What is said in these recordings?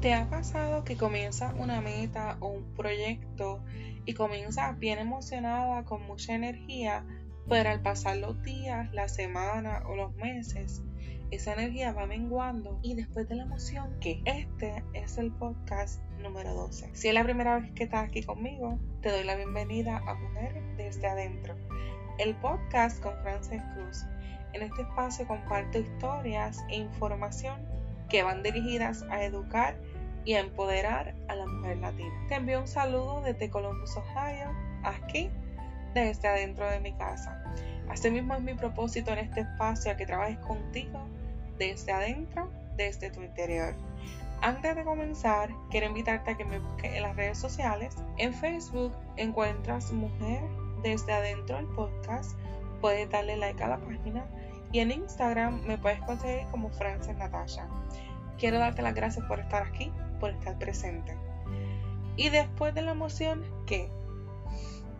¿Te ha pasado que comienzas una meta o un proyecto y comienzas bien emocionada con mucha energía, pero al pasar los días, la semana o los meses, esa energía va menguando y después de la emoción, ¿qué? Este es el podcast número 12. Si es la primera vez que estás aquí conmigo, te doy la bienvenida a Mujer desde adentro, el podcast con Frances Cruz. En este espacio comparto historias e información que van dirigidas a educar y a empoderar a la mujer latina. Te envío un saludo desde Columbus, Ohio, aquí, desde adentro de mi casa. Asimismo es mi propósito en este espacio a que trabajes contigo desde adentro, desde tu interior. Antes de comenzar, quiero invitarte a que me busques en las redes sociales. En Facebook encuentras Mujer desde adentro del podcast. Puedes darle like a la página. Y en Instagram me puedes conseguir como Frances Natasha. Quiero darte las gracias por estar aquí, por estar presente. Y después de la emoción, ¿qué?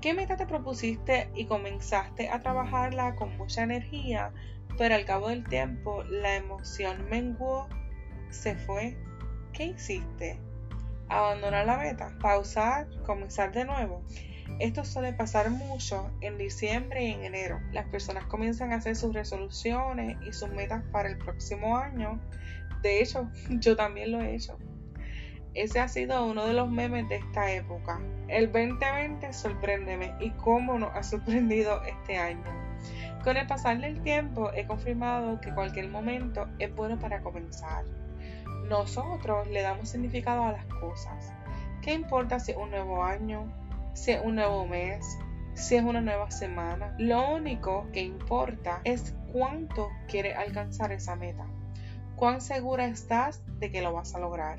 ¿Qué meta te propusiste y comenzaste a trabajarla con mucha energía, pero al cabo del tiempo la emoción menguó, se fue? ¿Qué hiciste? ¿Abandonar la meta? ¿Pausar? ¿Comenzar de nuevo? Esto suele pasar mucho en diciembre y en enero. Las personas comienzan a hacer sus resoluciones y sus metas para el próximo año. De hecho, yo también lo he hecho. Ese ha sido uno de los memes de esta época. El 2020 sorpréndeme y cómo nos ha sorprendido este año. Con el pasar del tiempo he confirmado que cualquier momento es bueno para comenzar. Nosotros le damos significado a las cosas. ¿Qué importa si es un nuevo año, si es un nuevo mes, si es una nueva semana? Lo único que importa es cuánto quieres alcanzar esa meta. Cuán segura estás de que lo vas a lograr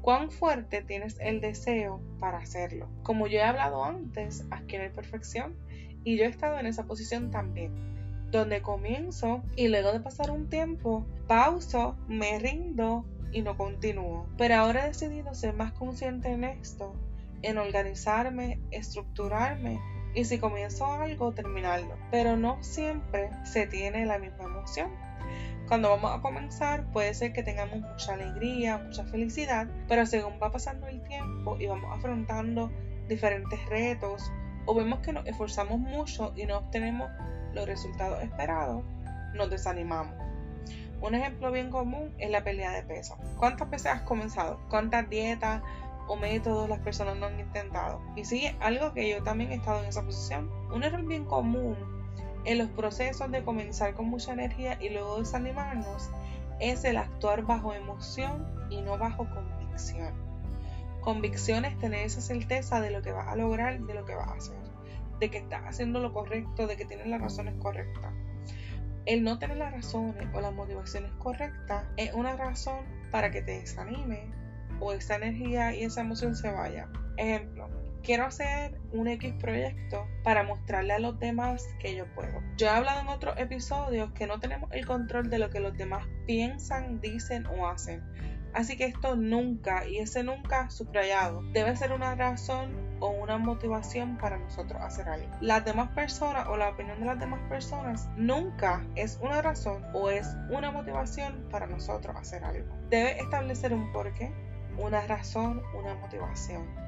cuán fuerte tienes el deseo para hacerlo. Como yo he hablado antes, aquí no hay perfección y yo he estado en esa posición también, donde comienzo y luego de pasar un tiempo, pauso, me rindo y no continúo. Pero ahora he decidido ser más consciente en esto, en organizarme, estructurarme y si comienzo algo, terminarlo. Pero no siempre se tiene la misma emoción. Cuando vamos a comenzar puede ser que tengamos mucha alegría, mucha felicidad, pero según va pasando el tiempo y vamos afrontando diferentes retos o vemos que nos esforzamos mucho y no obtenemos los resultados esperados, nos desanimamos. Un ejemplo bien común es la pelea de peso. ¿Cuántas veces has comenzado? ¿Cuántas dietas o métodos las personas no han intentado? Y sí, algo que yo también he estado en esa posición. Un error bien común en los procesos de comenzar con mucha energía y luego desanimarnos es el actuar bajo emoción y no bajo convicción. Convicción es tener esa certeza de lo que vas a lograr, de lo que vas a hacer, de que estás haciendo lo correcto, de que tienes las razones correctas. El no tener las razones o las motivaciones correctas es una razón para que te desanime o esa energía y esa emoción se vaya. Ejemplo, quiero hacer un X proyecto para mostrarle a los demás que yo puedo. Yo he hablado en otros episodios que no tenemos el control de lo que los demás piensan, dicen o hacen. Así que esto nunca, y ese nunca subrayado, debe ser una razón o una motivación para nosotros hacer algo. Las demás personas o la opinión de las demás personas nunca es una razón o es una motivación para nosotros hacer algo. Debe establecer un porqué, una razón, una motivación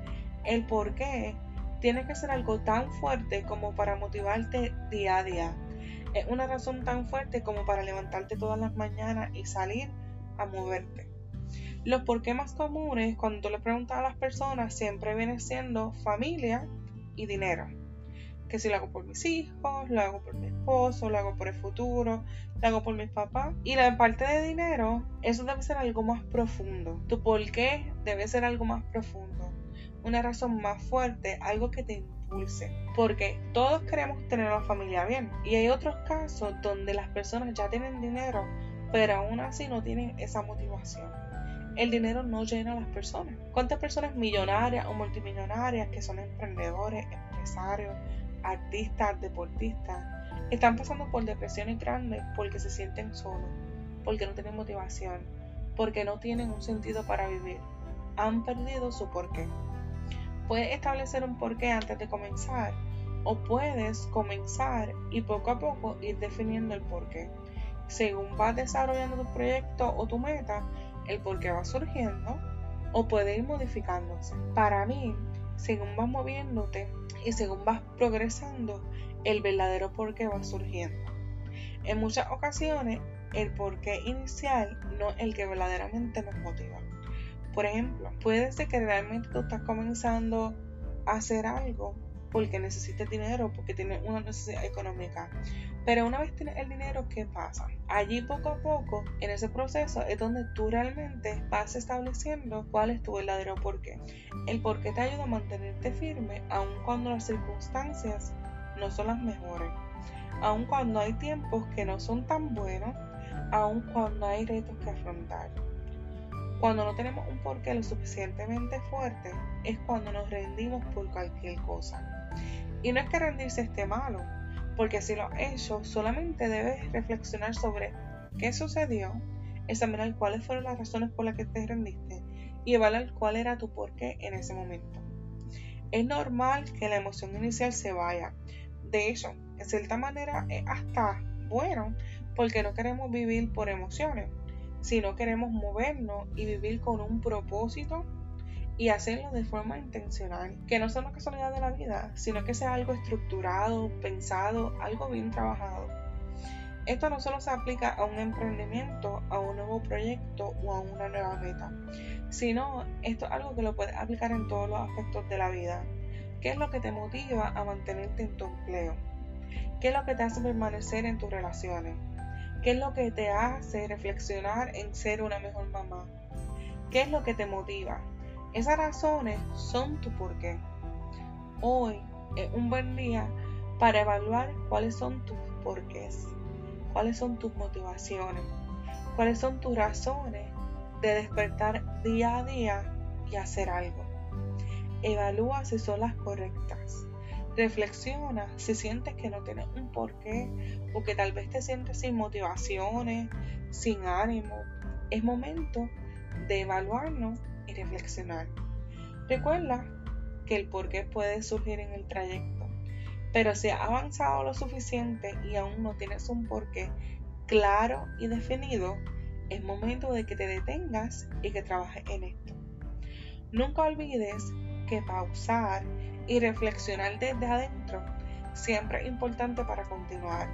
el por qué tiene que ser algo tan fuerte como para motivarte día a día. Es una razón tan fuerte como para levantarte todas las mañanas y salir a moverte. Los por qué más comunes cuando tú le preguntas a las personas siempre viene siendo familia y dinero. Que si lo hago por mis hijos, lo hago por mi esposo, lo hago por el futuro, lo hago por mis papás. Y la parte de dinero, eso debe ser algo más profundo. Tu por qué debe ser algo más profundo una razón más fuerte, algo que te impulse. Porque todos queremos tener una familia bien. Y hay otros casos donde las personas ya tienen dinero, pero aún así no tienen esa motivación. El dinero no llena a las personas. ¿Cuántas personas millonarias o multimillonarias que son emprendedores, empresarios, artistas, deportistas, están pasando por depresiones grandes porque se sienten solos, porque no tienen motivación, porque no tienen un sentido para vivir? Han perdido su porqué. Puedes establecer un porqué antes de comenzar o puedes comenzar y poco a poco ir definiendo el porqué. según vas desarrollando tu proyecto o tu meta, el por qué va surgiendo o puede ir modificándose. Para mí, según vas moviéndote y según vas progresando, el verdadero por qué va surgiendo. En muchas ocasiones, el porqué inicial no es el que verdaderamente nos motiva. Por ejemplo, puede ser que realmente tú estás comenzando a hacer algo porque necesitas dinero, porque tienes una necesidad económica. Pero una vez tienes el dinero, ¿qué pasa? Allí poco a poco, en ese proceso, es donde tú realmente vas estableciendo cuál es tu verdadero porqué. El porqué te ayuda a mantenerte firme, aun cuando las circunstancias no son las mejores, aun cuando hay tiempos que no son tan buenos, aun cuando hay retos que afrontar. Cuando no tenemos un porqué lo suficientemente fuerte, es cuando nos rendimos por cualquier cosa. Y no es que rendirse esté malo, porque si lo has hecho, solamente debes reflexionar sobre qué sucedió, examinar cuáles fueron las razones por las que te rendiste y evaluar cuál era tu porqué en ese momento. Es normal que la emoción inicial se vaya. De hecho, en cierta manera es hasta bueno porque no queremos vivir por emociones, sino queremos movernos y vivir con un propósito y hacerlo de forma intencional, que no sea una casualidad de la vida, sino que sea algo estructurado, pensado, algo bien trabajado. Esto no solo se aplica a un emprendimiento, a un nuevo proyecto o a una nueva meta, sino esto es algo que lo puedes aplicar en todos los aspectos de la vida. ¿Qué es lo que te motiva a mantenerte en tu empleo? ¿Qué es lo que te hace permanecer en tus relaciones? ¿Qué es lo que te hace reflexionar en ser una mejor mamá? ¿Qué es lo que te motiva? Esas razones son tu porqué. Hoy es un buen día para evaluar cuáles son tus porqués, cuáles son tus motivaciones, cuáles son tus razones de despertar día a día y hacer algo. Evalúa si son las correctas. Reflexiona si sientes que no tienes un porqué o que tal vez te sientes sin motivaciones, sin ánimo. Es momento de evaluarnos y reflexionar. Recuerda que el porqué puede surgir en el trayecto, pero si has avanzado lo suficiente y aún no tienes un porqué claro y definido, es momento de que te detengas y que trabajes en esto. Nunca olvides que pausar y reflexionar desde adentro siempre es importante para continuar.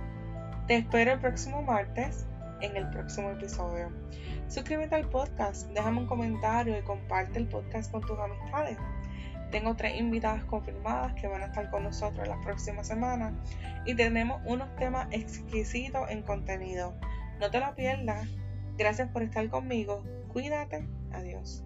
Te espero el próximo martes en el próximo episodio. Suscríbete al podcast, déjame un comentario y comparte el podcast con tus amistades. Tengo tres invitadas confirmadas que van a estar con nosotros la próxima semana y tenemos unos temas exquisitos en contenido. No te lo pierdas. Gracias por estar conmigo. Cuídate. Adiós.